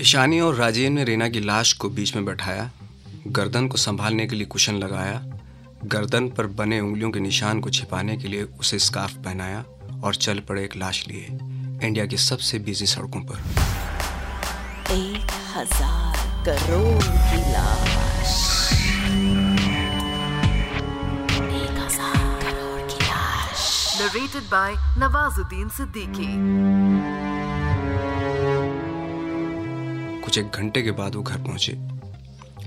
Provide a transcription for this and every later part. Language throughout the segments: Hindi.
ईशानी और राजीव ने रीना की लाश को बीच में बैठाया गर्दन को संभालने के लिए कुशन लगाया गर्दन पर बने उंगलियों के निशान को छिपाने के लिए उसे स्कार्फ पहनाया और चल पड़े एक लाश लिए इंडिया की सबसे बिज़ी सड़कों पर। एक हज़ार करोड़ की लाश। एक हज़ार करोड़ की लाश। Narrated by Nawazuddin Siddiqui. कुछ एक घंटे के बाद वो घर पहुँचे।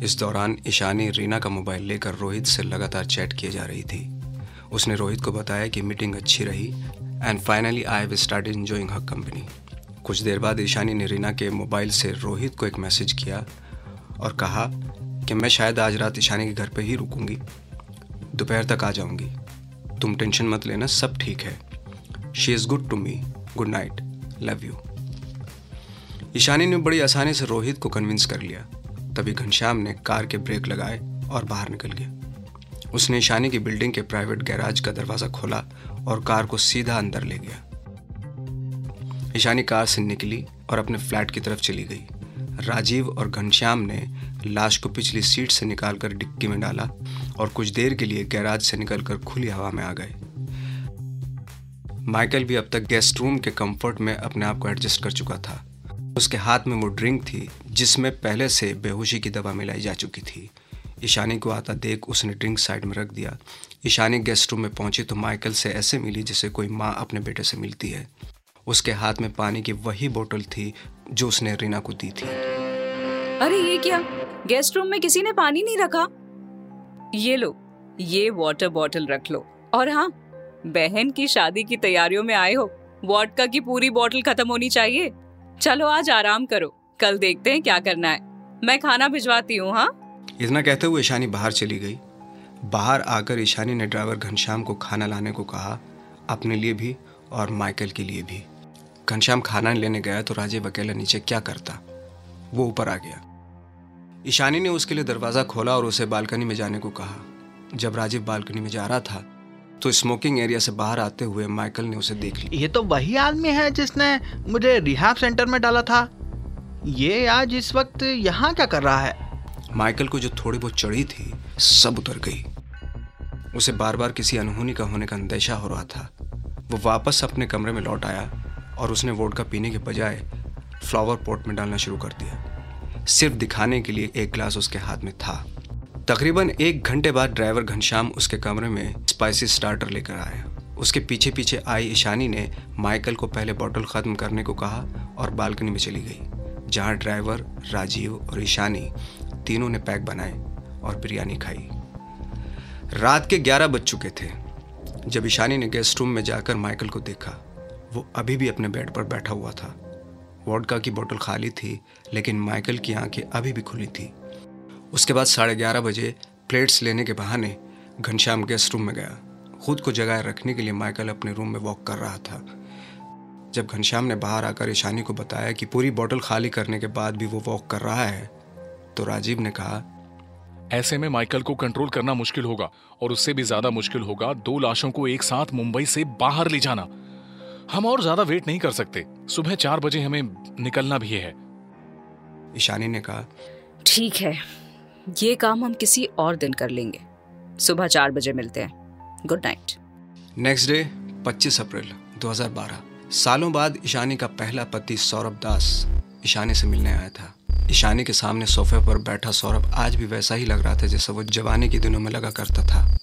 इस दौरान ईशानी रीना का मोबाइल लेकर रोहित से लगातार चैट किए जा रही थी। उसने रोहित को बताया कि मीटिंग अच्छी रही and finally I have started enjoying her company कुछ देर बाद ईशानी ने रीना के मोबाइल से रोहित को एक मैसेज किया और कहा कि मैं शायद आज रात ईशानी के घर पर ही रुकूँगी। दोपहर तक आ जाऊँगी। तुम टेंशन मत लेना, सब ठीक है। She is good to me good night love you Ishani ने बड़ी आसानी से रोहित को कन्विंस कर लिया। तभी घनश्याम ने कार के ब्रेक लगाए और बाहर निकल गया। उसने ईशानी की बिल्डिंग के प्राइवेट गैराज का दरवाज़ा खोला और कार को सीधा अंदर ले गया। ईशानी कार से निकली और अपने फ्लैट की तरफ़ चली गई। राजीव और घनश्याम ने लाश को पिछली सीट से निकालकर डिक्की में डाला और कुछ देर के लिए गैराज से निकलकर खुली हवा में आ गए। माइकल भी अब तक गेस्ट रूम के कंफर्ट में अपने आप को एडजस्ट कर चुका था। उसके हाथ में वो ड्रिंक थी, जिसमें पहले से बेहोशी की दवा मिलाई जा चुकी थी। ईशानी को आता देख उसने ड्रिंक साइड में रख दिया। ईशानी गेस्ट रूम में पहुँची तो माइकल से ऐसे मिली जैसे कोई माँ अपने बेटे से मिलती है। उसके हाथ में पानी की वही बोतल थी जो उसने रीना को दी थी। अरे, ये क्या? गेस्ट रूम में किसी ने पानी नहीं रखा? ये लो, ये वाटर बॉटल रख लो। और हाँ बहन की शादी की तैयारियों में आए हो। वॉडका की पूरी बोतल खत्म होनी चाहिए। चलो आज आराम करो। कल देखते हैं क्या करना है। मैं खाना भिजवाती हूँ हाँ? इतना कहते हुए ईशानी बाहर चली गई। बाहर आकर ईशानी ने ड्राइवर घनश्याम को खाना लाने को कहा, अपने लिए भी और माइकल के लिए भी। घनश्याम खाना लेने गया तो राजीव अकेला नीचे क्या करता? वो ऊपर आ गया। ईशानी ने उसके लिए दरवाज़ा खोला और उसे बालकनी में जाने को कहा। जब राजीव बालकनी में जा रहा था तो स्मोकिंग एरिया से बाहर आते हुए माइकल ने उसे देख लिया। ये तो वही आदमी है जिसने मुझे रिहाब सेंटर में डाला था। ये आज इस वक्त यहाँ क्या कर रहा है? माइकल को जो थोड़ी बहुत चढ़ी थी सब उतर गई। उसे बार बार किसी अनहोनी का होने का अंदेशा हो रहा था। वो वापस अपने कमरे में लौट आया और उसने वोडका पीने के बजाय फ्लावर पॉट में डालना शुरू कर दिया। सिर्फ़ दिखाने के लिए एक ग्लास उसके हाथ में था। तकरीबन एक घंटे बाद ड्राइवर घनश्याम उसके कमरे में स्पाइसी स्टार्टर लेकर आया। उसके पीछे पीछे आई ईशानी ने माइकल को पहले बॉटल ख़त्म करने को कहा और बालकनी में चली गई, जहाँ ड्राइवर, राजीव और ईशानी तीनों ने पैक बनाए और बिरयानी खाई। रात के ग्यारह बज चुके थे, जब ईशानी ने गेस्ट रूम में जाकर माइकल को देखा। वो अभी भी अपने बेड पर बैठा हुआ था। वोडका की बोतल खाली थी, लेकिन माइकल की आँखें अभी भी खुली थी। उसके बाद साढ़े ग्यारह बजे प्लेट्स लेने के बहाने घनश्याम गेस्ट रूम में गया। खुद को जगाए रखने के लिए माइकल अपने रूम में वॉक कर रहा था। जब घनश्याम ने बाहर आकर ईशानी को बताया कि पूरी बॉटल खाली करने के बाद भी वो वॉक कर रहा है तो राजीव ने कहा ऐसे में माइकल को कंट्रोल करना मुश्किल होगा और उससे भी ज़्यादा मुश्किल होगा दो लाशों को एक साथ मुंबई से बाहर ले जाना। हम और ज़्यादा वेट नहीं कर सकते। सुबह चार बजे हमें निकलना भी है। ईशानी ने कहा ठीक है। ये काम हम किसी और दिन कर लेंगे। सुबह चार बजे मिलते हैं। गुड नाइट नेक्स्ट डे 25 अप्रैल 2012 सालों बाद ईशानी का पहला पति सौरभ दास ईशानी से मिलने आया था। ईशानी के सामने सोफे पर बैठा सौरभ आज भी वैसा ही लग रहा था जैसा वो जवानी के दिनों में लगा करता था।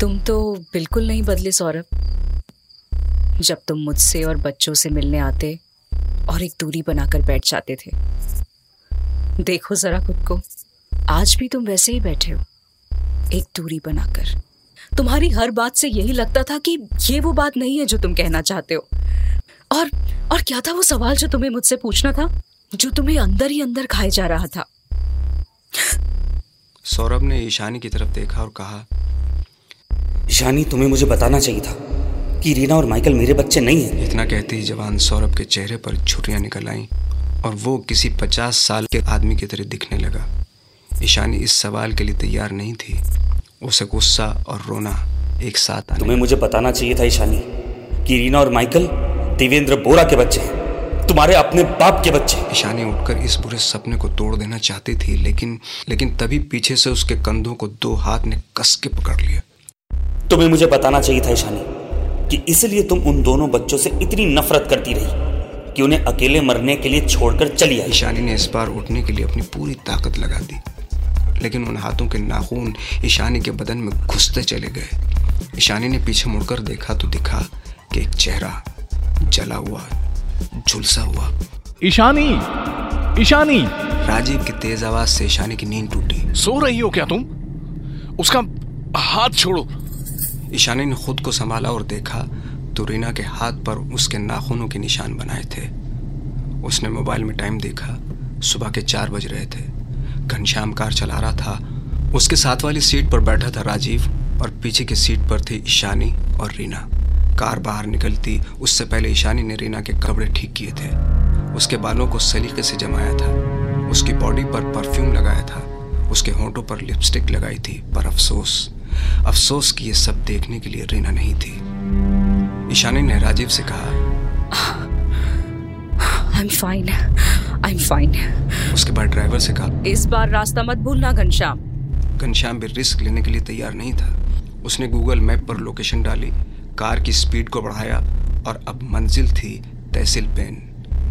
तुम तो बिल्कुल नहीं बदले सौरभ। जब तुम मुझसे और बच्चों से मिलने आते और एक दूरी बनाकर बैठ जाते थे। देखो जरा खुद को। आज भी तुम वैसे ही बैठे हो। एक दूरी बनाकर। तुम्हारी हर बात से यही लगता था कि ये वो बात नहीं है जो तुम कहना चाहते हो। और और क्या था वो सवाल जो तुम्हें मुझसे पूछना था? जो तुम्हें अंदर ही अंदर खाए जा रहा था। सौरभ ने ईशानी की तरफ़ देखा और कहा ईशानी तुम्हें मुझे बताना चाहिए था कि रीना और माइकल मेरे बच्चे नहीं हैं। इतना कहते ही जवान सौरभ के चेहरे पर छुरियाँ निकल आईं और वो किसी पचास साल के आदमी की तरह दिखने लगा। ईशानी इस सवाल के लिए तैयार नहीं थी। उसे गुस्सा और रोना एक साथ आने तुम्हें मुझे बताना चाहिए था ईशानी कि रीना और माइकल देवेंद्र बोरा के बच्चे हैं। तुम्हारे अपने बाप के बच्चे ईशानी उठकर इस बुरे सपने को तोड़ देना चाहती थी लेकिन लेकिन तभी पीछे से उसके कंधों को दो हाथ ने कस के पकड़ लिया। तुम्हें मुझे बताना चाहिए था ईशानी कि इसलिए तुम उन दोनों बच्चों से इतनी नफरत करती रही कि उन्हें अकेले मरने के लिए छोड़कर चली आई। ईशानी ने इस बार उठने के लिए अपनी पूरी ताकत लगा दी। लेकिन उन हाथों के नाखून ईशानी के बदन में घुसते चले गए। ईशानी ने पीछे मुड़कर देखा तो दिखा कि एक चेहरा जला हुआ झुलसा हुआ। ईशानी ईशानी। राजीव की तेज आवाज़ से ईशानी की नींद टूटी। सो रही हो क्या तुम? उसका हाथ छोड़ो। ईशानी ने खुद को संभाला और देखा तो रीना के हाथ पर उसके नाखूनों के निशान बनाए थे। उसने मोबाइल में टाइम देखा। सुबह के चार बज रहे थे। घनश्याम कार चला रहा था। उसके साथ वाली सीट पर बैठा था राजीव और पीछे की सीट पर थी ईशानी और रीना। कार बाहर निकलती, उससे पहले ईशानी ने रीना के कपड़े ठीक किए थे। उसके बालों को सलीके से जमाया था। उसकी बॉडी पर परफ्यूम लगाया था। उसके होंठों पर लिपस्टिक लगाई थी, पर अफसोस। अफसोस कि ये सब देखने के लिए रीना नहीं थी। ईशानी ने राजीव से कहा I am fine I am fine उसके बाद ड्राइवर से कहा इस बार रास्ता मत भूलना घनश्याम। घनश्याम भी रिस्क लेने के लिए तैयार नहीं था। उसने गूगल मैप पर लोकेशन डाली कार की स्पीड को बढ़ाया और अब मंजिल थी तहसील पेन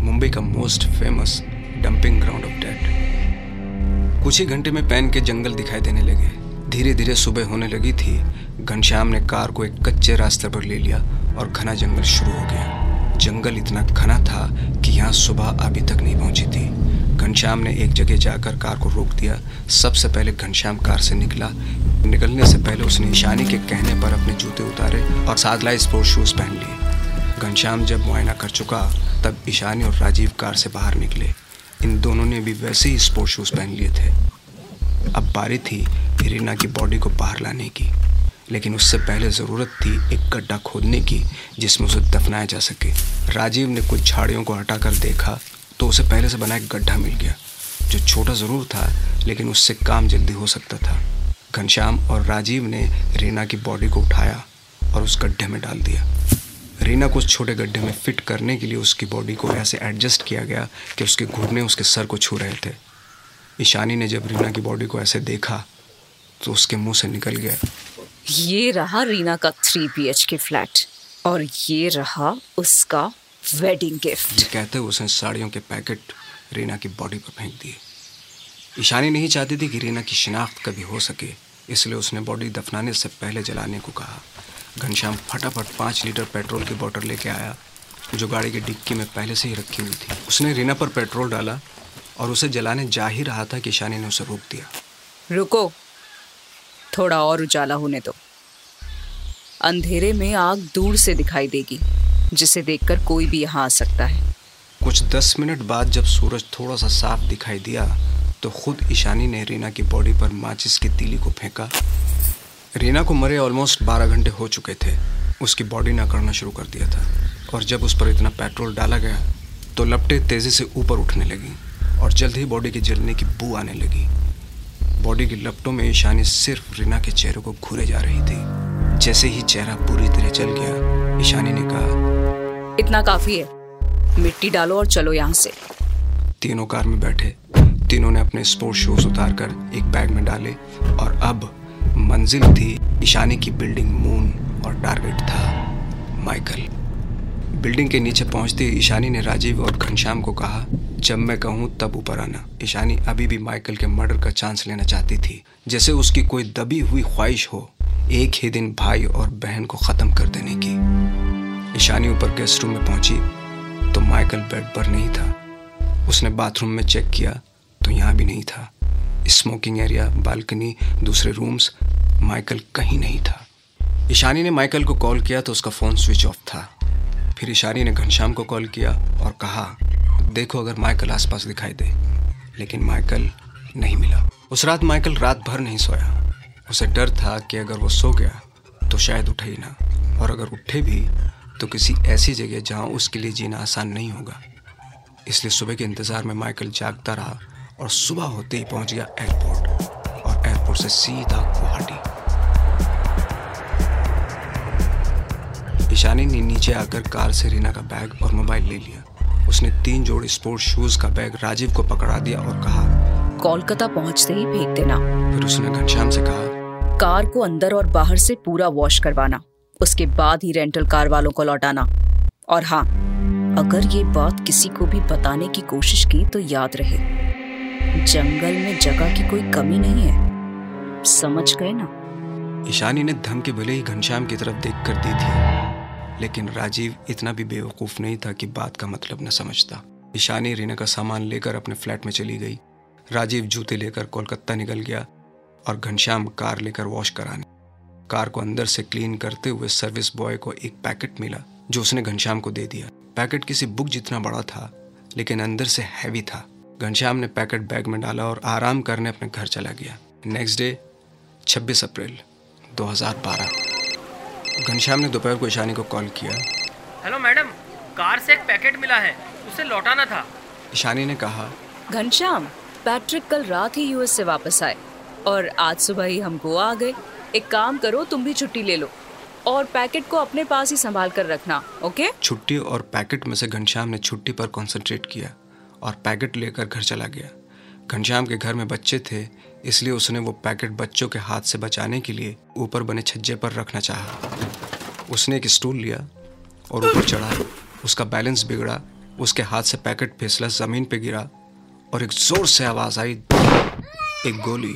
मुंबई का most famous dumping ground of dead कुछ ही घंटे में पेन के जंगल दिखाई देने लगे। धीरे धीरे सुबह होने लगी थी। घनश्याम ने कार को एक कच्चे रास्ते पर ले लिया और घना जंगल शुरू हो गया। जंगल इतना घना था कि यहाँ सुबह अभी तक नहीं पहुँची थी। घनश्याम ने एक जगह जाकर कार को रोक दिया। सबसे पहले घनश्याम कार से निकला। निकलने से पहले उसने ईशानी के कहने पर अपने जूते उतारे और सादलाई स्पोर्ट्स शूज़ पहन लिए। घनश्याम जब मुआयना कर चुका, तब ईशानी और राजीव कार से बाहर निकले। इन दोनों ने भी वैसे ही स्पोर्ट्स शूज़ पहन लिए थे। अब बारी थी रीना की बॉडी को बाहर लाने की। लेकिन उससे पहले ज़रूरत थी एक गड्ढा खोदने की, जिसमें उसे दफनाया जा सके। राजीव ने कुछ झाड़ियों को हटाकर देखा तो उसे पहले से बना एक गड्ढा मिल गया, जो छोटा ज़रूर था, लेकिन उससे काम जल्दी हो सकता था। घनश्याम और राजीव ने रीना की बॉडी को उठाया और उस गड्ढे में डाल दिया। रीना को उस छोटे गड्ढे में फिट करने के लिए उसकी बॉडी को ऐसे एडजस्ट किया गया कि उसके घुटने उसके सर को छू रहे थे। ईशानी ने जब रीना की बॉडी को ऐसे देखा तो उसके मुँह से निकल गया। ये रहा रीना का थ्री बी के फ्लैट और ये रहा उसका वेडिंग गिफ्ट कहते उसने साड़ियों के पैकेट रीना की बॉडी पर फेंक दिए। ईशानी नहीं चाहती थी कि रीना की शिनाख्त कभी हो सके इसलिए उसने बॉडी दफनाने से पहले जलाने को कहा। घनश्याम फटाफट पाँच लीटर पेट्रोल की बोतल लेके आया जो गाड़ी की डिक्की में पहले से ही रखी हुई थी। उसने रीना पर पेट्रोल डाला और उसे जलाने जा ही रहा था कि ईशानी ने उसे रोक दिया। रुको थोड़ा और उजाला होने दो। अंधेरे में आग दूर से दिखाई देगी, जिसे देखकर कोई भी यहाँ आ सकता है। कुछ दस मिनट बाद जब सूरज थोड़ा सा साफ़ दिखाई दिया तो खुद ईशानी ने रीना की बॉडी पर माचिस की तीली को फेंका। रीना को मरे ऑलमोस्ट बारह घंटे हो चुके थे। उसकी बॉडी ना करना शुरू कर दिया था, और जब उस पर इतना पेट्रोल डाला गया तो लपटे तेज़ी से ऊपर उठने लगी, और जल्द ही बॉडी के जलने की बू आने लगी। बॉडी की लपटों में ईशानी सिर्फ़ रीना के चेहरे को घूरे जा रही थी। जैसे ही चेहरा पूरी तरह जल गया ईशानी ने कहा इतना काफ़ी है। मिट्टी डालो और चलो यहाँ से। तीनों कार में बैठे तीनों ने अपने स्पोर्ट्स शूज़ उतार कर एक बैग में डाले और अब मंजिल थी ईशानी की बिल्डिंग मून और टारगेट था माइकल बिल्डिंग के नीचे पहुँचते ईशानी ने राजीव और घनश्याम को कहा जब मैं कहूँ तब ऊपर आना। ईशानी अभी भी माइकल के मर्डर का चांस लेना चाहती थी। जैसे उसकी कोई दबी हुई ख्वाहिश हो, एक ही दिन भाई और बहन को ख़त्म कर देने की। ईशानी ऊपर गेस्ट रूम में पहुँची तो माइकल बेड पर नहीं था। उसने बाथरूम में चेक किया तो यहाँ भी नहीं था। स्मोकिंग एरिया, बालकनी, दूसरे रूम्स, माइकल कहीं नहीं था। ईशानी ने माइकल को कॉल किया तो उसका फ़ोन स्विच ऑफ़ था। फिर ईशानी ने घनश्याम को कॉल किया और कहा देखो अगर माइकल आसपास दिखाई दे, लेकिन माइकल नहीं मिला। उस रात माइकल रात भर नहीं सोया। उसे डर था कि अगर वो सो गया तो शायद उठे ही ना। और अगर उठे भी तो किसी ऐसी जगह जहाँ उसके लिए जीना आसान नहीं होगा। इसलिए सुबह के इंतज़ार में माइकल जागता रहा और सुबह होते ही पहुँच गया एयरपोर्ट, और एयरपोर्ट से सीधा गुवाहाटी। ईशानी ने नीचे आकर कार से रीना का बैग और मोबाइल ले लिया। उसने तीन जोड़ी स्पोर्ट्स शूज़ का बैग राजीव को पकड़ा दिया और कहा कोलकाता पहुँचते ही फेंक देना। फिर उसने घनश्याम से कहा कार को अंदर और बाहर से पूरा वॉश करवाना उसके बाद ही रेंटल कार वालों को लौटाना। और हाँ अगर ये बात किसी को भी बताने की कोशिश की तो याद रहे जंगल में जगह की कोई कमी नहीं है। समझ गए ना? ईशानी ने धमकी भले ही घनश्याम की तरफ़ देख कर दी थी। लेकिन राजीव इतना भी बेवकूफ़ नहीं था कि बात का मतलब न समझता। ईशानी रीना का सामान लेकर अपने फ्लैट में चली गई। राजीव जूते लेकर कोलकाता निकल गया और घनश्याम कार लेकर वॉश कराने। कार को अंदर से क्लीन करते हुए सर्विस बॉय को एक पैकेट मिला, जो उसने घनश्याम को दे दिया। पैकेट किसी बुक जितना बड़ा था, लेकिन अंदर से हैवी था। घनश्याम ने पैकेट बैग में डाला और आराम करने अपने घर चला गया। नेक्स्ट डे 26 अप्रैल 2012 घनश्याम ने दोपहर को ईशानी को कॉल किया। हेलो मैडम कार से एक पैकेट मिला है उसे लौटाना था। ईशानी ने कहा घनश्याम पैट्रिक कल रात ही यूएस से वापस आए और आज सुबह ही हम गोवा आ गए। एक काम करो तुम भी छुट्टी ले लो और पैकेट को अपने पास ही संभाल कर रखना ओके? छुट्टी और पैकेट में से घनश्याम ने छुट्टी पर कंसंट्रेट किया और पैकेट लेकर घर चला गया। घनश्याम के घर में बच्चे थे इसलिए उसने वो पैकेट बच्चों के हाथ से बचाने के लिए ऊपर बने छज्जे पर रखना चाहा। उसने एक स्टूल लिया और ऊपर चढ़ा। उसका बैलेंस बिगड़ा। उसके हाथ से पैकेट फिसला ज़मीन पे गिरा और एक ज़ोर से आवाज़ आई। एक गोली।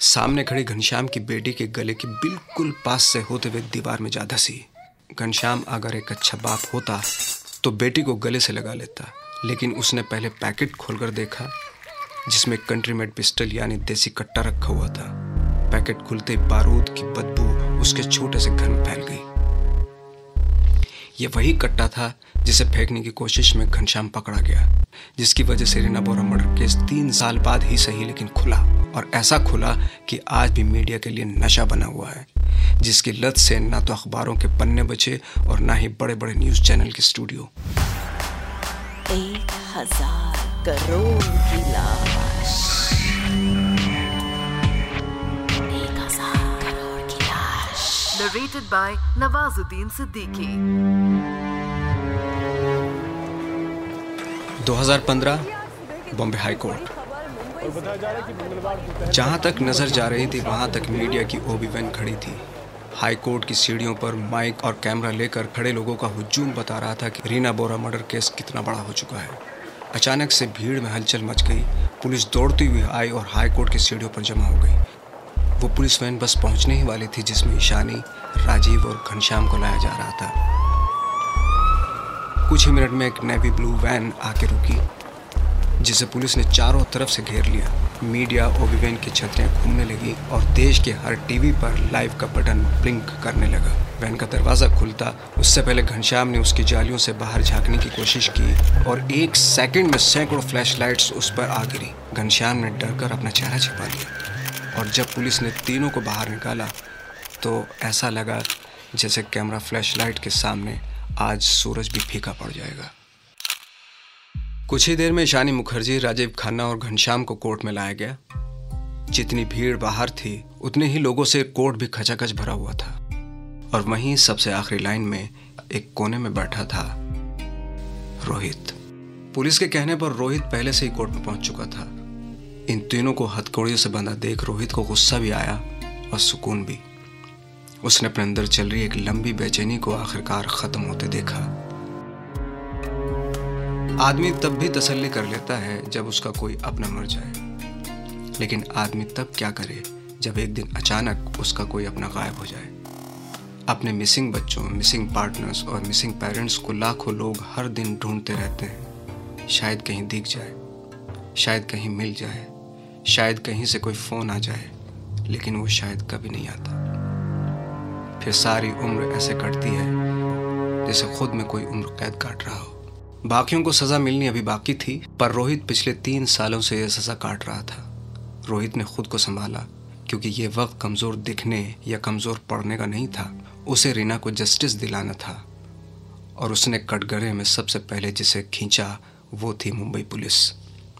सामने खड़ी घनश्याम की बेटी के गले के बिल्कुल पास से होते हुए दीवार में जा धसी। घनश्याम, अगर एक अच्छा बाप होता तो बेटी को गले से लगा लेता, लेकिन उसने पहले पैकेट खोलकर देखा जिसमें कंट्री मेड पिस्टल यानी देसी कट्टा रखा हुआ था। पैकेट खुलते बारूद की बदबू उसके छोटे से घर में फैल गई। ये वही कट्टा था जिसे फेंकने की कोशिश में घनश्याम पकड़ा गया, जिसकी वजह से रीना बोरा मर्डर केस तीन साल बाद ही सही लेकिन खुला। और ऐसा खुला कि आज भी मीडिया के लिए नशा बना हुआ है, जिसकी लत से ना तो अखबारों के पन्ने बचे और ना ही बड़े बड़े न्यूज़ चैनल के स्टूडियो एक हज़ार करोड़ की लाश Narrated by Nawazuddin Siddiqui. 2015 Bombay high court. जहाँ तक नज़र जा रही थी, वहाँ तक मीडिया की ओबी वैन खड़ी थी। हाई कोर्ट की सीढ़ियों पर माइक और कैमरा लेकर खड़े लोगों का हुजूम बता रहा था कि रीना बोरा मर्डर केस कितना बड़ा हो चुका है। अचानक से भीड़ में हलचल मच गई। पुलिस दौड़ती हुई आई और हाई कोर्ट की सीढ़ियों पर जमा हो गई। वो पुलिस वैन बस पहुँचने ही वाली थी, जिसमें ईशानी, राजीव और घनश्याम को लाया जा रहा था। कुछ ही मिनट में एक नेवी ब्लू वैन आके रुकी, जिसे पुलिस ने चारों तरफ़ से घेर लिया। मीडिया ओबी वैन की छतरियाँ घूमने लगी और देश के हर टीवी पर लाइव का बटन ब्लिंक करने लगा। वैन का दरवाज़ा खुलता। उससे पहले घनश्याम ने उसकी जालियों से बाहर झांकने की कोशिश की और एक सेकंड में सैकड़ों फ्लैश लाइट्स उस पर आ गिरी। घनश्याम ने डर कर अपना चेहरा छिपा लिया और जब पुलिस ने तीनों को बाहर निकाला तो ऐसा लगा जैसे कैमरा फ्लैश लाइट के सामने आज सूरज भी फीका पड़ जाएगा। कुछ ही देर में ईशानी मुखर्जी, राजीव खन्ना और घनश्याम को कोर्ट में लाया गया। जितनी भीड़ बाहर थी, उतने ही लोगों से कोर्ट भी खचाखच भरा हुआ था। और वहीं सबसे आखिरी लाइन में एक कोने में बैठा था रोहित। पुलिस के कहने पर रोहित पहले से ही कोर्ट में पहुँच चुका था। इन तीनों को हथकड़ियों से बंधा देख रोहित को गुस्सा भी आया और सुकून भी। उसने अपने अंदर चल रही एक लंबी बेचैनी को आखिरकार खत्म होते देखा। आदमी तब भी तसल्ली कर लेता है जब उसका कोई अपना मर जाए। लेकिन आदमी तब क्या करे जब एक दिन अचानक उसका कोई अपना गायब हो जाए? अपने मिसिंग बच्चों मिसिंग पार्टनर्स और मिसिंग पेरेंट्स को लाखों लोग हर दिन ढूंढते रहते हैं। शायद कहीं दिख जाए, शायद कहीं मिल जाए, शायद कहीं से कोई फ़ोन आ जाए, लेकिन वो शायद कभी नहीं आता। फिर सारी उम्र ऐसे कटती है जैसे खुद में कोई उम्र कैद काट रहा हो। बाकियों को सजा मिलनी अभी बाकी थी, पर रोहित पिछले तीन सालों से यह सजा काट रहा था। रोहित ने खुद को संभाला, क्योंकि ये वक्त कमज़ोर दिखने या कमज़ोर पड़ने का नहीं था। उसे रीना को जस्टिस दिलाना था और उसने कटघरे में सबसे पहले जिसे खींचा वो थी मुंबई पुलिस।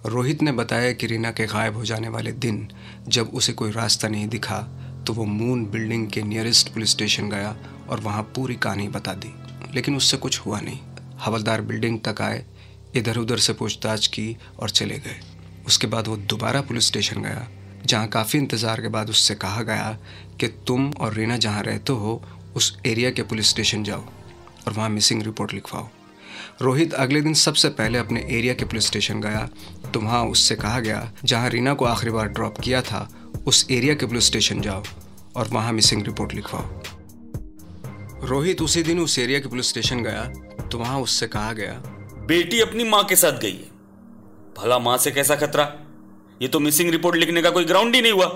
रोहित ने बताया कि रीना के गायब हो जाने वाले दिन जब उसे कोई रास्ता नहीं दिखा तो वो मून बिल्डिंग के नियरेस्ट पुलिस स्टेशन गया और वहाँ पूरी कहानी बता दी। लेकिन उससे कुछ हुआ नहीं। हवलदार बिल्डिंग तक आए इधर उधर से पूछताछ की और चले गए। उसके बाद वो दोबारा पुलिस स्टेशन गया, जहाँ काफ़ी इंतज़ार के बाद उससे कहा गया कि तुम और रीना जहाँ रहते हो उस एरिया के पुलिस स्टेशन जाओ और वहाँ मिसिंग रिपोर्ट लिखवाओ। रोहित अगले दिन सबसे पहले अपने एरिया के पुलिस स्टेशन गया तो वहाँ उससे कहा गया, जहाँ रीना को आखिरी बार ड्रॉप किया था, उस एरिया के पुलिस स्टेशन जाओ और वहाँ मिसिंग रिपोर्ट लिखवाओ। रोहित उसी दिन उस एरिया के पुलिस स्टेशन गया तो वहाँ उससे कहा गया, बेटी अपनी माँ के साथ गई है। भला माँ से कैसा खतरा? ये तो मिसिंग रिपोर्ट लिखने का कोई ग्राउंड ही नहीं हुआ।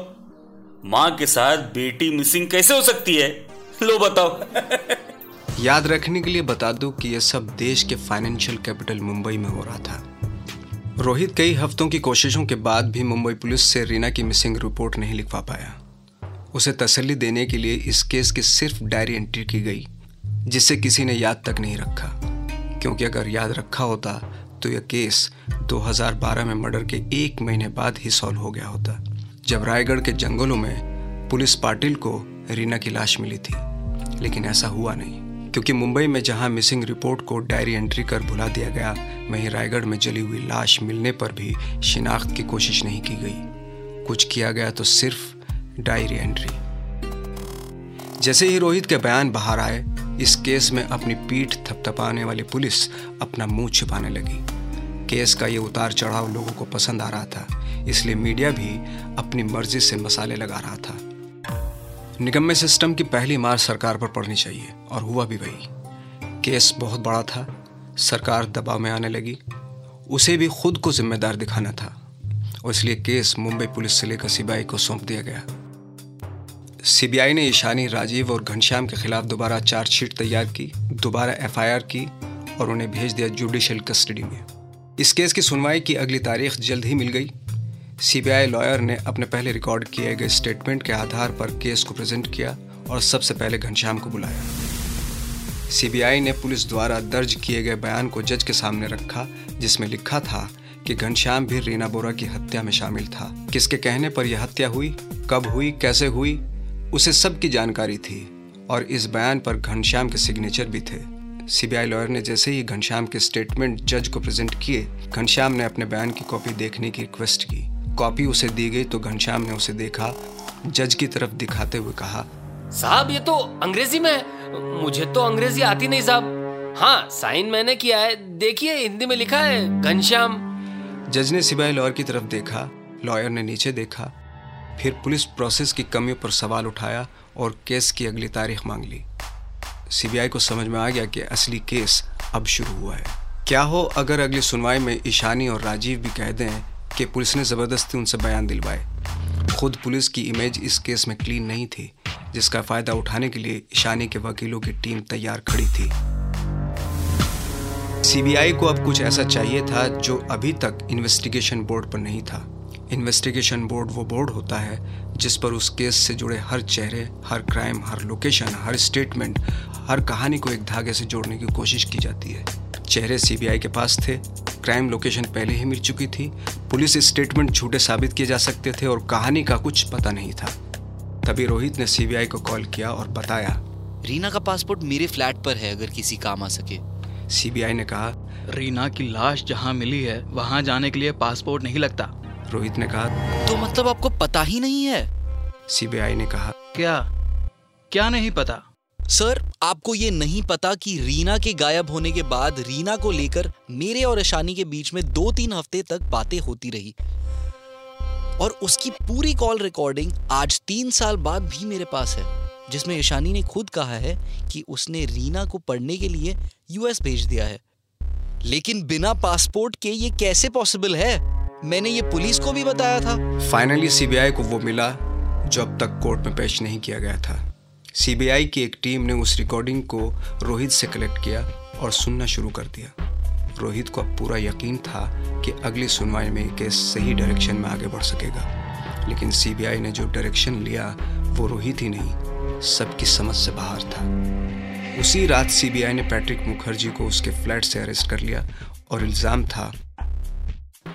माँ के साथ बेटी मिसिंग कैसे हो सकती है? लो बताओ। याद रखने के लिए बता दूँ कि यह सब देश के फाइनेंशियल कैपिटल मुंबई में हो रहा था। रोहित कई हफ्तों की कोशिशों के बाद भी मुंबई पुलिस से रीना की मिसिंग रिपोर्ट नहीं लिखवा पाया। उसे तसल्ली देने के लिए इस केस की सिर्फ़ डायरी एंट्री की गई, जिसे किसी ने याद तक नहीं रखा। क्योंकि अगर याद रखा होता तो यह केस 2012 में मर्डर के एक महीने बाद ही सॉल्व हो गया होता। जब रायगढ़ के जंगलों में पुलिस पाटिल को रीना की लाश मिली थी, लेकिन ऐसा हुआ नहीं। क्योंकि मुंबई में जहाँ मिसिंग रिपोर्ट को डायरी एंट्री कर भुला दिया गया, वहीं रायगढ़ में जली हुई लाश मिलने पर भी शिनाख्त की कोशिश नहीं की गई। कुछ किया गया तो सिर्फ़ डायरी एंट्री जैसे ही रोहित के बयान बाहर आए, इस केस में अपनी पीठ थपथपाने वाली पुलिस अपना मुँह छिपाने लगी। केस का ये उतार चढ़ाव लोगों को पसंद आ रहा था, इसलिए मीडिया भी अपनी मर्ज़ी से मसाले लगा रहा था। निगम्य सिस्टम की पहली मार सरकार पर पड़नी चाहिए, और हुआ भी वही। केस बहुत बड़ा था, सरकार दबाव में आने लगी, उसे भी खुद को जिम्मेदार दिखाना था, और इसलिए केस मुंबई पुलिस से लेकर सीबीआई को सौंप दिया गया। सीबीआई ने ईशानी, राजीव और घनश्याम के खिलाफ दोबारा चार्जशीट तैयार की, दोबारा एफआईआर की, और उन्हें भेज दिया जुडिशियल कस्टडी में। इस केस की सुनवाई की अगली तारीख जल्द ही मिल गई। सीबीआई लॉयर ने अपने पहले रिकॉर्ड किए गए स्टेटमेंट के आधार पर केस को प्रेजेंट किया और सबसे पहले घनश्याम को बुलाया। सीबीआई ने पुलिस द्वारा दर्ज किए गए बयान को जज के सामने रखा, जिसमें लिखा था कि घनश्याम भी रीना बोरा की हत्या में शामिल था। किसके कहने पर यह हत्या हुई, कब हुई, कैसे हुई, उसे सब की जानकारी थी और इस बयान पर घनश्याम के सिग्नेचर भी थे। सीबीआई लॉयर ने जैसे ही घनश्याम के स्टेटमेंट जज को प्रेजेंट किए, घनश्याम ने अपने बयान की कॉपी देखने की रिक्वेस्ट की। कॉपी उसे दी गई तो घनश्याम ने उसे देखा जज की तरफ़ दिखाते हुए कहा साहब ये तो अंग्रेज़ी में है। मुझे तो अंग्रेज़ी आती नहीं साहब। हाँ साइन मैंने किया है। देखिए हिंदी में लिखा है घनश्याम। जज ने सिपाही लॉयर की तरफ़ देखा लॉयर ने नीचे देखा फिर पुलिस प्रोसेस की कमियों पर सवाल उठाया और केस की अगली तारीख मांग ली। सीबीआई को समझ में आ गया कि असली केस अब शुरू हुआ है। क्या हो अगर अगली सुनवाई में ईशानी और राजीव भी कह दें कि पुलिस ने ज़बरदस्ती उनसे बयान दिलवाए। खुद पुलिस की इमेज इस केस में क्लीन नहीं थी, जिसका फ़ायदा उठाने के लिए ईशानी के वकीलों की टीम तैयार खड़ी थी। सीबीआई को अब कुछ ऐसा चाहिए था जो अभी तक इन्वेस्टिगेशन बोर्ड पर नहीं था। इन्वेस्टिगेशन बोर्ड वो बोर्ड होता है, जिस पर उस केस से जुड़े हर चेहरे, हर क्राइम हर लोकेशन हर स्टेटमेंट हर कहानी को एक धागे से जोड़ने की कोशिश की जाती है। चेहरे सीबीआई के पास थे। क्राइम लोकेशन पहले ही मिल चुकी थी। पुलिस स्टेटमेंट झूठे साबित किए जा सकते थे और कहानी का कुछ पता नहीं था। तभी रोहित ने सीबीआई को कॉल किया और बताया। रीना का पासपोर्ट मेरे फ्लैट पर है अगर किसी काम आ सके। सीबीआई ने कहा रीना की लाश जहाँ मिली है वहाँ जाने के लिए पासपोर्ट नहीं लगता। रोहित ने कहा तो मतलब आपको पता ही नहीं है? सीबीआई ने कहा क्या? क्या नहीं पता? सर आपको ये नहीं पता कि रीना के गायब होने के बाद रीना को लेकर मेरे और ईशानी के बीच में दो तीन हफ़्ते तक बातें होती रही। और उसकी पूरी कॉल रिकॉर्डिंग आज तीन साल बाद भी मेरे पास है, जिसमें ईशानी ने खुद कहा है कि उसने रीना को पढ़ने के लिए यूएस भेज दिया है। लेकिन बिना पासपोर्ट के ये कैसे पॉसिबल है? मैंने ये पुलिस को भी बताया था। फाइनली सीबीआई को वो मिला, जो अब तक कोर्ट में पेश नहीं किया गया था। सीबीआई की एक टीम ने उस रिकॉर्डिंग को रोहित से कलेक्ट किया और सुनना शुरू कर दिया। रोहित को अब पूरा यकीन था कि अगली सुनवाई में केस सही डायरेक्शन में आगे बढ़ सकेगा। लेकिन सीबीआई ने जो डायरेक्शन लिया, वो रोहित ही नहीं, सबकी समझ से बाहर था। उसी रात सीबीआई ने पैट्रिक मुखर्जी को उसके फ्लैट से अरेस्ट कर लिया और इल्ज़ाम था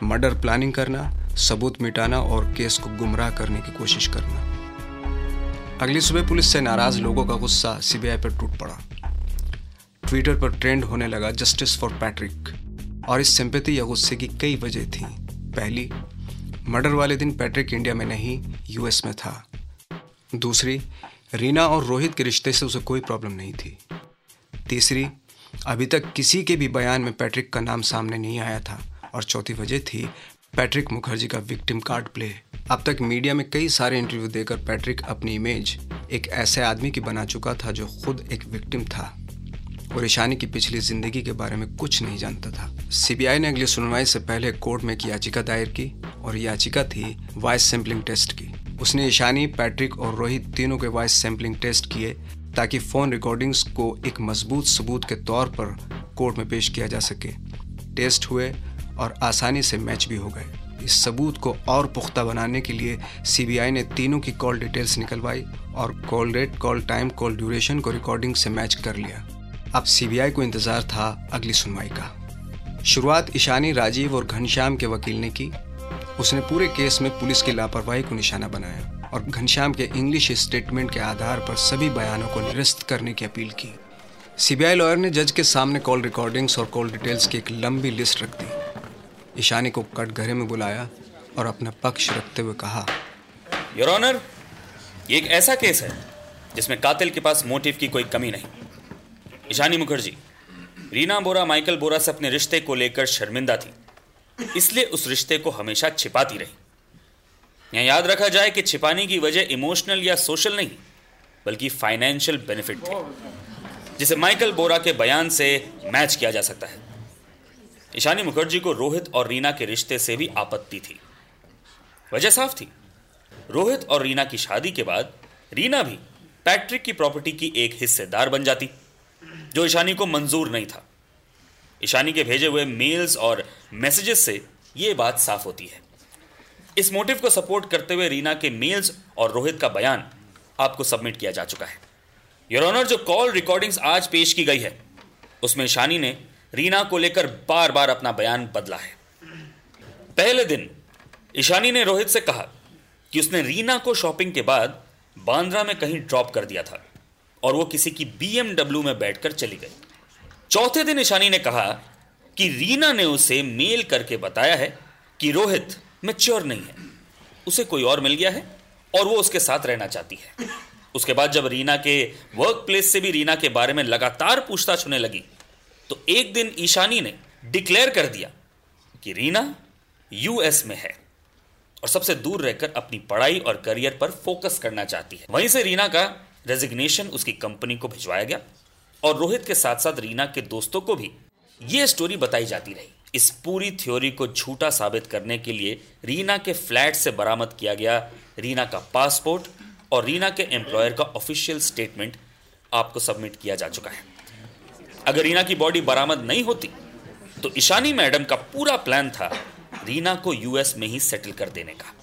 मर्डर प्लानिंग करना, सबूत मिटाना और केस को गुमराह करने की कोशिश करना। अगली सुबह पुलिस से नाराज़ लोगों का गुस्सा सीबीआई पर टूट पड़ा। ट्विटर पर ट्रेंड होने लगा जस्टिस फॉर पैट्रिक और इस सिंपैथी या गुस्से की कई वजह थी। पहली, मर्डर वाले दिन पैट्रिक इंडिया में नहीं, यूएस में था। दूसरी, रीना और रोहित के रिश्ते से उसे कोई प्रॉब्लम नहीं थी। तीसरी, अभी तक किसी के भी बयान में पैट्रिक का नाम सामने नहीं आया था और चौथी वजह थी, पैट्रिक मुखर्जी का विक्टिम कार्ड प्ले। अब तक मीडिया में कई सारे इंटरव्यू देकर पैट्रिक अपनी इमेज एक ऐसे आदमी की बना चुका था जो खुद एक विक्टिम था। और ईशानी की पिछली ज़िंदगी के बारे में कुछ नहीं जानता था। सीबीआई ने अगली सुनवाई से पहले कोर्ट में एक याचिका दायर की और याचिका थी वॉइस सैंपलिंग टेस्ट की। उसने ईशानी पैट्रिक और रोहित तीनों के वॉइस सैंपलिंग टेस्ट किए ताकि फ़ोन रिकॉर्डिंग्स को एक मज़बूत सबूत के तौर पर कोर्ट में पेश किया जा सके। टेस्ट हुए और आसानी से मैच भी हो गए। इस सबूत को और पुख्ता बनाने के लिए सीबीआई ने तीनों की कॉल डिटेल्स निकलवाई और call rate, call time, call duration को रिकॉर्डिंग से मैच कर लिया। अब सीबीआई को इंतज़ार था अगली सुनवाई का। शुरुआत ईशानी राजीव और घनश्याम के वकील ने की। उसने पूरे केस में पुलिस की लापरवाही को निशाना बनाया और घनश्याम के इंग्लिश स्टेटमेंट के आधार पर सभी बयानों को निरस्त करने की अपील की। सीबीआई लॉयर ने जज के सामने कॉल रिकॉर्डिंग्स और कॉल डिटेल्स की एक लंबी लिस्ट रख दी। ईशानी को कटघरे में बुलाया और अपना पक्ष रखते हुए कहा योर ऑनर ये एक ऐसा केस है जिसमें कातिल के पास मोटिव की कोई कमी नहीं। ईशानी मुखर्जी, रीना बोरा, माइकल बोरा से अपने रिश्ते को लेकर शर्मिंदा थी, इसलिए उस रिश्ते को हमेशा छिपाती रही। यहाँ याद रखा जाए कि छिपाने की वजह इमोशनल या सोशल नहीं, बल्कि फाइनेंशियल बेनिफिट थे, जिसे माइकल बोरा के बयान से मैच किया जा सकता है। ईशानी मुखर्जी को रोहित और रीना के रिश्ते से भी आपत्ति थी। वजह साफ़ थी। रोहित और रीना की शादी के बाद रीना भी पैट्रिक की प्रॉपर्टी की एक हिस्सेदार बन जाती, जो ईशानी को मंजूर नहीं था। ईशानी के भेजे हुए मेल्स और मैसेजेस से ये बात साफ़ होती है। इस मोटिव को सपोर्ट करते हुए रीना के मेल्स और रोहित का बयान आपको सबमिट किया जा चुका है। योर ऑनर, जो कॉल रिकॉर्डिंग्स आज पेश की गई है, उसमें ईशानी ने रीना को लेकर बार बार अपना बयान बदला है। पहले दिन ईशानी ने रोहित से कहा कि उसने रीना को शॉपिंग के बाद बांद्रा में कहीं ड्रॉप कर दिया था और वो किसी की बीएमडब्ल्यू में बैठकर चली गई। चौथे दिन ईशानी ने कहा कि रीना ने उसे मेल करके बताया है कि रोहित मेच्योर नहीं है, उसे कोई और मिल गया है और वो उसके साथ रहना चाहती है। उसके बाद जब रीना के वर्क प्लेस से भी रीना के बारे में लगातार पूछताछ होने लगी तो एक दिन ईशानी ने डिक्लेयर कर दिया कि रीना यूएस में है और सबसे दूर रहकर अपनी पढ़ाई और करियर पर फोकस करना चाहती है। वहीं से रीना का रेजिग्नेशन उसकी कंपनी को भिजवाया गया और रोहित के साथ साथ रीना के दोस्तों को भी ये स्टोरी बताई जाती रही। इस पूरी थ्योरी को झूठा साबित करने के लिए रीना के फ्लैट से बरामद किया गया रीना का पासपोर्ट और रीना के एम्प्लॉयर का ऑफिशियल स्टेटमेंट आपको सबमिट किया जा चुका है। अगर रीना की बॉडी बरामद नहीं होती तो ईशानी मैडम का पूरा प्लान था रीना को यूएस में ही सेटल कर देने का।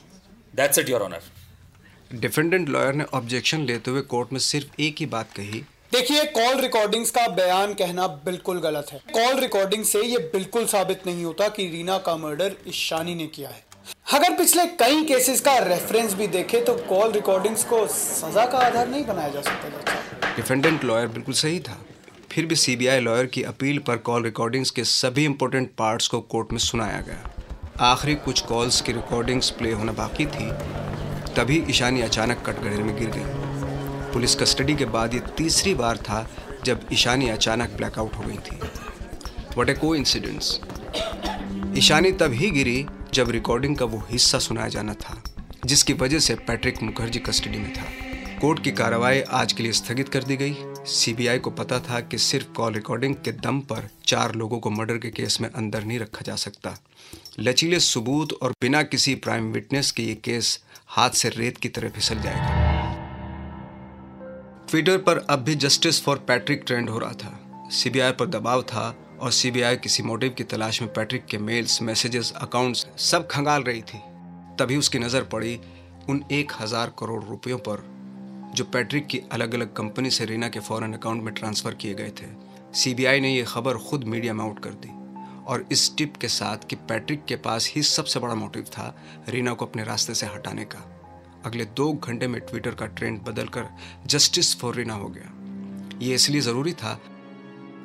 That's it your honour defendant lawyer ने ऑब्जेक्शन लेते हुए कोर्ट में सिर्फ़ एक ही बात कही। देखिए कॉल रिकॉर्डिंग्स का बयान कहना बिल्कुल गलत है। कॉल रिकॉर्डिंग से ये बिल्कुल साबित नहीं होता कि रीना का मर्डर ईशानी ने किया है। अगर पिछले कई केसेस का रेफरेंस भी देखे तो कॉल रिकॉर्डिंग्स को सजा का आधार नहीं बनाया जा सकता। डिफेंडेंट लॉयर बिल्कुल सही था। फिर भी सीबीआई लॉयर की अपील पर कॉल रिकॉर्डिंग्स के सभी इंपॉर्टेंट पार्ट्स को कोर्ट में सुनाया गया। आखिरी कुछ कॉल्स की रिकॉर्डिंग्स प्ले होना बाकी थी, तभी ईशानी अचानक कटघरे में गिर गई। पुलिस कस्टडी के बाद ये तीसरी बार था जब ईशानी अचानक ब्लैकआउट हो गई थी। वट ए को इंसिडेंट्स ईशानी तब ही गिरी जब रिकॉर्डिंग का वो हिस्सा सुनाया जाना था, जिसकी वजह से पैट्रिक मुखर्जी कस्टडी में था। कोर्ट की कार्रवाई आज के लिए स्थगित कर दी गई। सीबीआई को पता था कि सिर्फ़ कॉल रिकॉर्डिंग के दम पर चार लोगों को मर्डर के केस में अंदर नहीं रखा जा सकता। लचीले सबूत और बिना किसी प्राइम विटनेस के ये केस हाथ से रेत की तरह फिसल जाएगा। ट्विटर पर अब भी जस्टिस फॉर पैट्रिक ट्रेंड हो रहा था। सीबीआई पर दबाव था और सीबीआई किसी मोटिव की तलाश में पैट्रिक के मेल्स, मैसेजेस, अकाउंट्स सब खंगाल रही थी। तभी उसकी नज़र पड़ी उन एक हज़ार करोड़ रुपयों पर। जो पैट्रिक की अलग अलग कंपनी से रीना के फॉरेन अकाउंट में ट्रांसफ़र किए गए थे। सीबीआई ने यह खबर खुद मीडिया में आउट कर दी। और इस टिप के साथ कि पैट्रिक के पास ही सबसे बड़ा मोटिव था रीना को अपने रास्ते से हटाने का। अगले दो घंटे में ट्विटर का ट्रेंड बदलकर जस्टिस फॉर रीना हो गया। ये इसलिए ज़रूरी था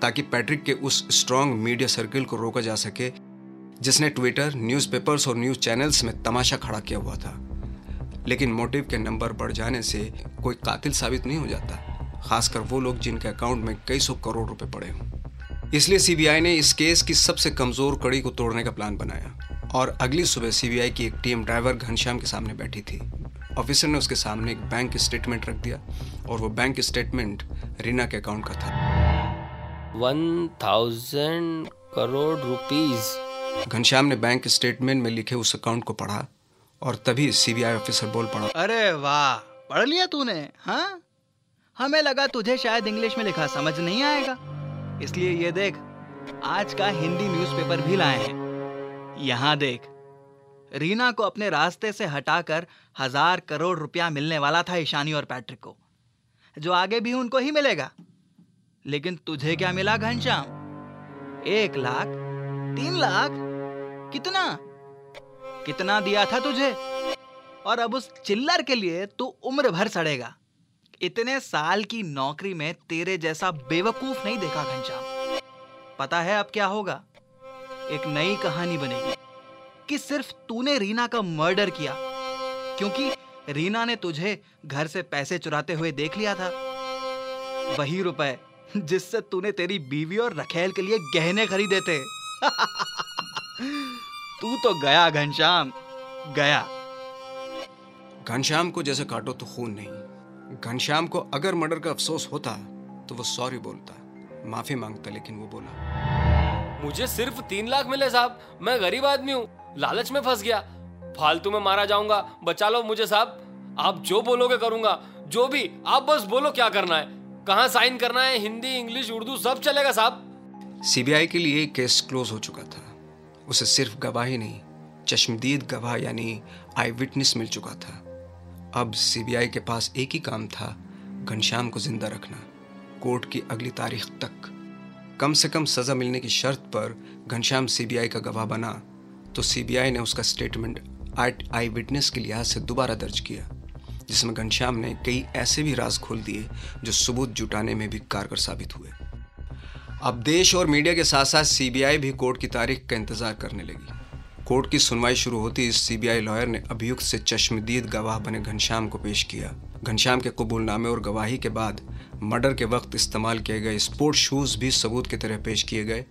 ताकि पैट्रिक के उस स्ट्रॉन्ग मीडिया सर्किल को रोका जा सके, जिसने ट्विटर न्यूज़पेपर्स और न्यूज़ चैनल्स में तमाशा खड़ा किया हुआ था। लेकिन मोटिव के नंबर बढ़ जाने से कोई कातिल साबित नहीं हो जाता खासकर वो लोग जिनके अकाउंट में कई सौ करोड़ रुपए पड़े हों। इसलिए सीबीआई ने इस केस की सबसे कमज़ोर कड़ी को तोड़ने का प्लान बनाया और अगली सुबह सीबीआई की एक टीम ड्राइवर घनश्याम के सामने बैठी थी। ऑफिसर ने उसके सामने एक बैंक स्टेटमेंट रख दिया और वो बैंक स्टेटमेंट रीना के अकाउंट का था। One thousand crore rupees. Ghanshyam ने बैंक स्टेटमेंट में लिखे उस अकाउंट को पढ़ा और तभी सीबीआई ऑफिसर बोल पड़ा। अरे वाह, पढ़ लिया तूने हाँ? हमें लगा तुझे शायद इंग्लिश में लिखा समझ नहीं आएगा। इसलिए ये देख, आज का हिंदी न्यूज़पेपर भी लाए हैं। यहाँ देख, रीना को अपने रास्ते से हटाकर हज़ार करोड़ रुपया मिलने वाला था ईशानी और पैट्रिक को। जो आगे भी उनको ही मिलेगा। लेकिन तुझे क्या मिला घनश्याम? एक लाख, तीन लाख? कितना? कितना दिया था तुझे? और अब उस चिल्लर के लिए तू उम्र भर सड़ेगा। इतने साल की नौकरी में तेरे जैसा बेवकूफ़ नहीं देखा घनश्याम। पता है अब क्या होगा? एक नई कहानी बनेगी कि सिर्फ़ तूने रीना का मर्डर किया, क्योंकि रीना ने तुझे घर से पैसे चुराते हुए देख लिया था। वही रुपए जिससे तूने तेरी बीवी और रखेल के लिए गहने खरीदे थे। तू तो गया घनश्याम। गया। घनश्याम को जैसे काटो तो खून नहीं। घनश्याम को अगर मर्डर का अफसोस होता तो वो सॉरी बोलता। माफ़ी माँगता लेकिन वो बोला। मुझे सिर्फ़ तीन लाख मिले साहब। मैं गरीब आदमी हूँ। लालच में फंस गया। फालतू में मारा जाऊँगा। बचा लो मुझे साहब। आप जो बोलोगे करूँगा। जो भी आप बस बोलो क्या करना है। कहाँ साइन करना है? हिंदी इंग्लिश उर्दू सब चलेगा साहब। सीबीआई के लिए केस क्लोज हो चुका था। उसे सिर्फ़ गवाही नहीं, चश्मदीद गवाह यानी आई विटनेस मिल चुका था। अब सीबीआई के पास एक ही काम था, घनश्याम को ज़िंदा रखना, कोर्ट की अगली तारीख तक। कम से कम सजा मिलने की शर्त पर घनश्याम सीबीआई का गवाह बना तो सीबीआई ने उसका स्टेटमेंट आर्ट आई विटनेस के लिहाज से दोबारा दर्ज किया, जिसमें घनश्याम ने कई ऐसे भी राज खोल दिए जो सबूत जुटाने में भी कारगर साबित हुए। अब देश और मीडिया के साथ साथ सीबीआई भी कोर्ट की तारीख का इंतज़ार करने लगी। कोर्ट की सुनवाई शुरू होती इस सीबीआई लॉयर ने अभियुक्त से चश्मदीद गवाह बने घनश्याम को पेश किया। घनश्याम के कबूलनामे और गवाही के बाद मर्डर के वक्त इस्तेमाल किए गए स्पोर्ट शूज़ भी सबूत की तरह पेश किए गए,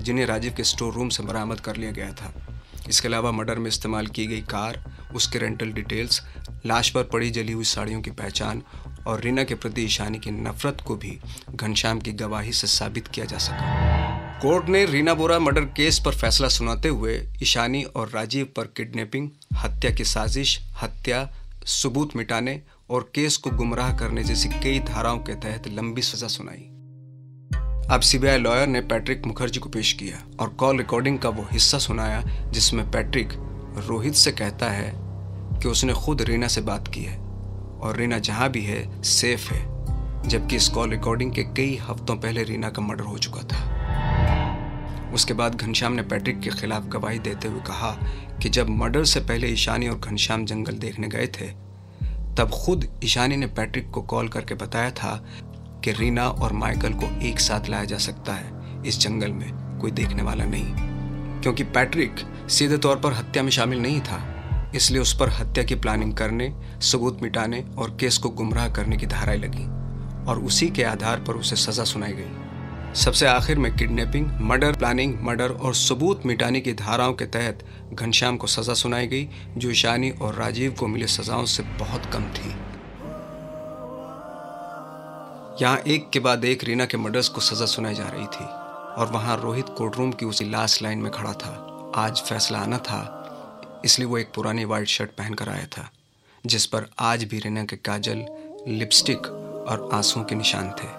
जिन्हें राजीव के स्टोर रूम से बरामद कर लिया गया था। इसके अलावा मर्डर में इस्तेमाल की गई कार, उसके रेंटल डिटेल्स, लाश पर पड़ी जली हुई साड़ियों की पहचान और रीना के प्रति ईशानी की नफरत को भी घनश्याम की गवाही से साबित किया जा सका। कोर्ट ने रीना बोरा मर्डर केस पर फैसला सुनाते हुए ईशानी और राजीव पर किडनैपिंग, हत्या की साजिश, हत्या, सबूत मिटाने और केस को गुमराह करने जैसी कई धाराओं के तहत लंबी सजा सुनाई। अब सीबीआई लॉयर ने पैट्रिक मुखर्जी को पेश किया और कॉल रिकॉर्डिंग का वो हिस्सा सुनाया जिसमें पैट्रिक रोहित से कहता है कि उसने खुद रीना से बात की है। और रीना जहाँ भी है सेफ़ है, जबकि इस कॉल रिकॉर्डिंग के कई हफ्तों पहले रीना का मर्डर हो चुका था। उसके बाद घनश्याम ने पैट्रिक के खिलाफ गवाही देते हुए कहा कि जब मर्डर से पहले ईशानी और घनश्याम जंगल देखने गए थे, तब खुद ईशानी ने पैट्रिक को कॉल करके बताया था कि रीना और माइकल को एक साथ लाया जा सकता है। इस जंगल में कोई देखने वाला नहीं, क्योंकि पैट्रिक सीधे तौर पर हत्या में शामिल नहीं था। इसलिए उस पर हत्या की प्लानिंग करने, सबूत मिटाने और केस को गुमराह करने की धाराएँ लगी और उसी के आधार पर उसे सजा सुनाई गई। सबसे आखिर में किडनैपिंग मर्डर प्लानिंग मर्डर और सबूत मिटाने की धाराओं के तहत घनश्याम को सजा सुनाई गई, जो ईशानी और राजीव को मिले सजाओं से बहुत कम थी। यहाँ एक के बाद एक रीना के मर्डर्स को सजा सुनाई जा रही थी और वहाँ रोहित कोर्टरूम की उसी लास्ट लाइन में खड़ा था। आज फैसला आना था इसलिए वो एक पुरानी वाइट शर्ट पहनकर आया था, जिस पर आज भी रीना के काजल लिपस्टिक और आंसुओं के निशान थे।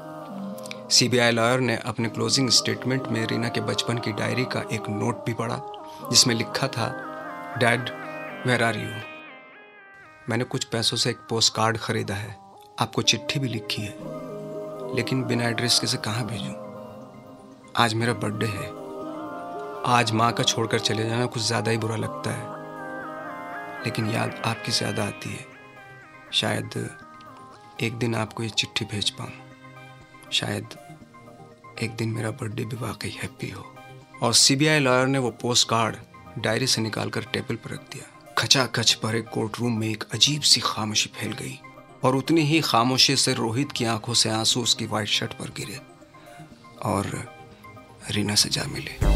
सीबीआई लॉयर ने अपने क्लोजिंग स्टेटमेंट में रीना के बचपन की डायरी का एक नोट भी पढ़ा, जिसमें लिखा था डैड वेर आर यू मैंने कुछ पैसों से एक पोस्ट कार्ड खरीदा है, आपको चिट्ठी भी लिखी है, लेकिन बिना एड्रेस के से कहाँ भेजूँ? आज मेरा बर्थडे है। आज माँ का छोड़कर चले जाना कुछ ज़्यादा ही बुरा लगता है। लेकिन याद आपकी ज़्यादा आती है। शायद एक दिन आपको ये चिट्ठी भेज पाऊँ। शायद एक दिन मेरा बर्थडे भी वाकई हैप्पी हो। और सीबीआई लॉयर ने वो पोस्ट कार्ड डायरी से निकालकर टेबल पर रख दिया। खचाखच भरे कोर्ट रूम में एक अजीब सी खामोशी फैल गई और उतनी ही खामोशी से रोहित की आँखों से आँसू उसकी वाइट शर्ट पर गिरे और रीना से जा मिले।